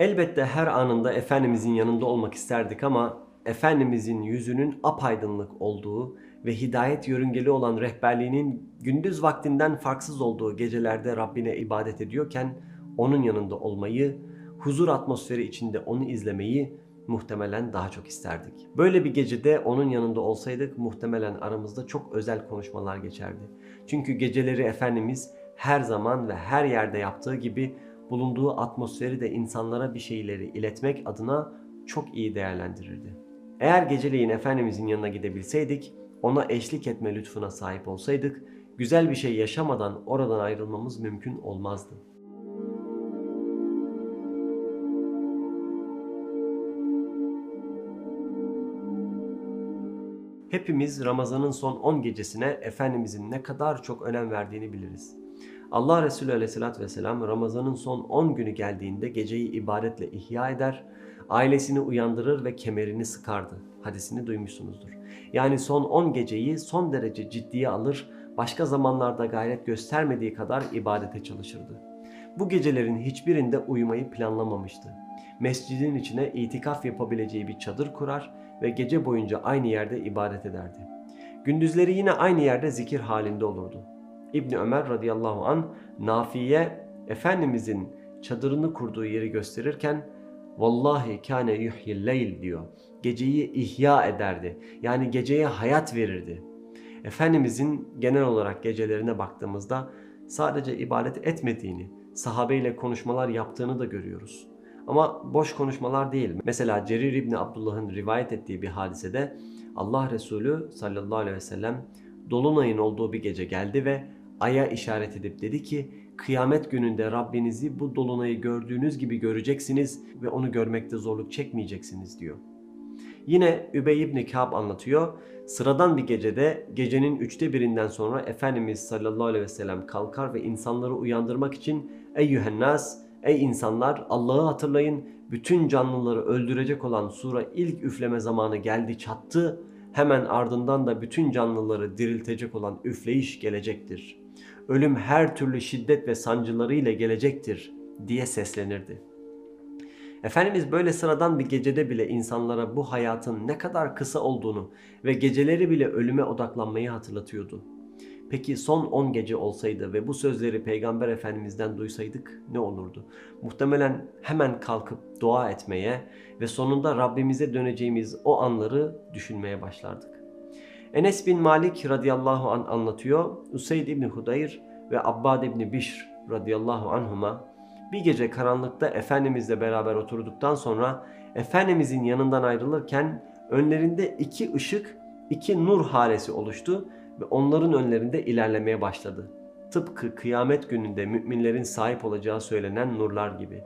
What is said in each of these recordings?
Elbette her anında Efendimizin yanında olmak isterdik ama Efendimizin yüzünün apaydınlık olduğu ve hidayet yörüngeli olan rehberliğinin gündüz vaktinden farksız olduğu gecelerde Rabbine ibadet ediyorken onun yanında olmayı, huzur atmosferi içinde onu izlemeyi muhtemelen daha çok isterdik. Böyle bir gecede onun yanında olsaydık muhtemelen aramızda çok özel konuşmalar geçerdi. Çünkü geceleri Efendimiz her zaman ve her yerde yaptığı gibi bulunduğu atmosferi de insanlara bir şeyleri iletmek adına çok iyi değerlendirirdi. Eğer geceleyin Efendimizin yanına gidebilseydik, ona eşlik etme lütfuna sahip olsaydık, güzel bir şey yaşamadan oradan ayrılmamız mümkün olmazdı. Hepimiz Ramazan'ın son 10 gecesine Efendimizin ne kadar çok önem verdiğini biliriz. Allah Resulü Aleyhisselatü Vesselam Ramazan'ın son 10 günü geldiğinde geceyi ibadetle ihya eder, ailesini uyandırır ve kemerini sıkardı. Hadisini duymuşsunuzdur. Yani son 10 geceyi son derece ciddiye alır, başka zamanlarda gayret göstermediği kadar ibadete çalışırdı. Bu gecelerin hiçbirinde uyumayı planlamamıştı. Mescidin içine itikaf yapabileceği bir çadır kurar ve gece boyunca aynı yerde ibadet ederdi. Gündüzleri yine aynı yerde zikir halinde olurdu. İbni Ömer radıyallahu an Nafi'ye Efendimizin çadırını kurduğu yeri gösterirken Vallahi kâne yuhyil leyl diyor. Geceyi ihya ederdi. Yani geceye hayat verirdi. Efendimizin genel olarak gecelerine baktığımızda sadece ibadet etmediğini, sahabeyle konuşmalar yaptığını da görüyoruz. Ama boş konuşmalar değil. Mesela Cerir İbni Abdullah'ın rivayet ettiği bir hadisede Allah Resulü sallallahu aleyhi ve sellem Dolunay'ın olduğu bir gece geldi ve aya işaret edip dedi ki kıyamet gününde Rabbinizi bu dolunayı gördüğünüz gibi göreceksiniz ve onu görmekte zorluk çekmeyeceksiniz diyor. Yine Übey ibn Kâb anlatıyor. Sıradan bir gecede gecenin üçte birinden sonra Efendimiz sallallahu aleyhi ve sellem kalkar ve insanları uyandırmak için Ey nas, ey insanlar Allah'ı hatırlayın. Bütün canlıları öldürecek olan sura ilk üfleme zamanı geldi çattı. Hemen ardından da bütün canlıları diriltecek olan üfleyiş gelecektir. Ölüm her türlü şiddet ve sancılarıyla gelecektir diye seslenirdi. Efendimiz böyle sıradan bir gecede bile insanlara bu hayatın ne kadar kısa olduğunu ve geceleri bile ölüme odaklanmayı hatırlatıyordu. Peki son 10 gece olsaydı ve bu sözleri Peygamber Efendimiz'den duysaydık ne olurdu? Muhtemelen hemen kalkıp dua etmeye ve sonunda Rabbimize döneceğimiz o anları düşünmeye başlardık. Enes bin Malik radıyallahu an anlatıyor. Useyd İbni Hudayr ve Abbad İbni Bişr radıyallahu anhuma bir gece karanlıkta Efendimizle beraber oturduktan sonra Efendimizin yanından ayrılırken önlerinde iki ışık, iki nur halesi oluştu ve onların önlerinde ilerlemeye başladı. Tıpkı kıyamet gününde müminlerin sahip olacağı söylenen nurlar gibi.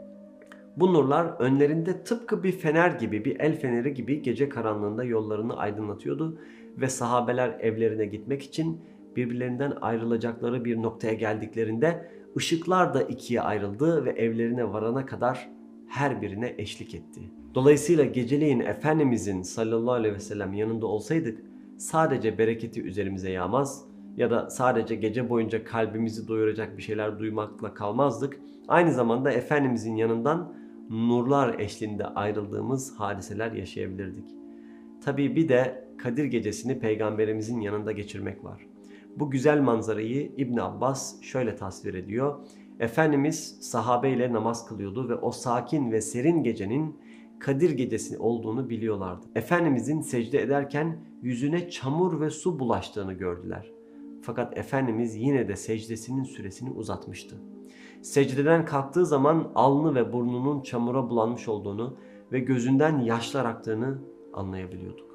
Bu nurlar önlerinde tıpkı bir fener gibi, bir el feneri gibi gece karanlığında yollarını aydınlatıyordu ve sahabeler evlerine gitmek için birbirlerinden ayrılacakları bir noktaya geldiklerinde ışıklar da ikiye ayrıldı ve evlerine varana kadar her birine eşlik etti. Dolayısıyla geceleyin Efendimizin sallallahu aleyhi ve sellem yanında olsaydık sadece bereketi üzerimize yağmaz ya da sadece gece boyunca kalbimizi doyuracak bir şeyler duymakla kalmazdık. Aynı zamanda Efendimizin yanından nurlar eşliğinde ayrıldığımız hadiseler yaşayabilirdik. Tabii bir de Kadir gecesini peygamberimizin yanında geçirmek var. Bu güzel manzarayı İbn Abbas şöyle tasvir ediyor. Efendimiz sahabe ile namaz kılıyordu ve o sakin ve serin gecenin Kadir gecesi olduğunu biliyorlardı. Efendimizin secde ederken yüzüne çamur ve su bulaştığını gördüler. Fakat Efendimiz yine de secdesinin süresini uzatmıştı. Secdeden kalktığı zaman alnı ve burnunun çamura bulanmış olduğunu ve gözünden yaşlar aktığını anlayabiliyorduk.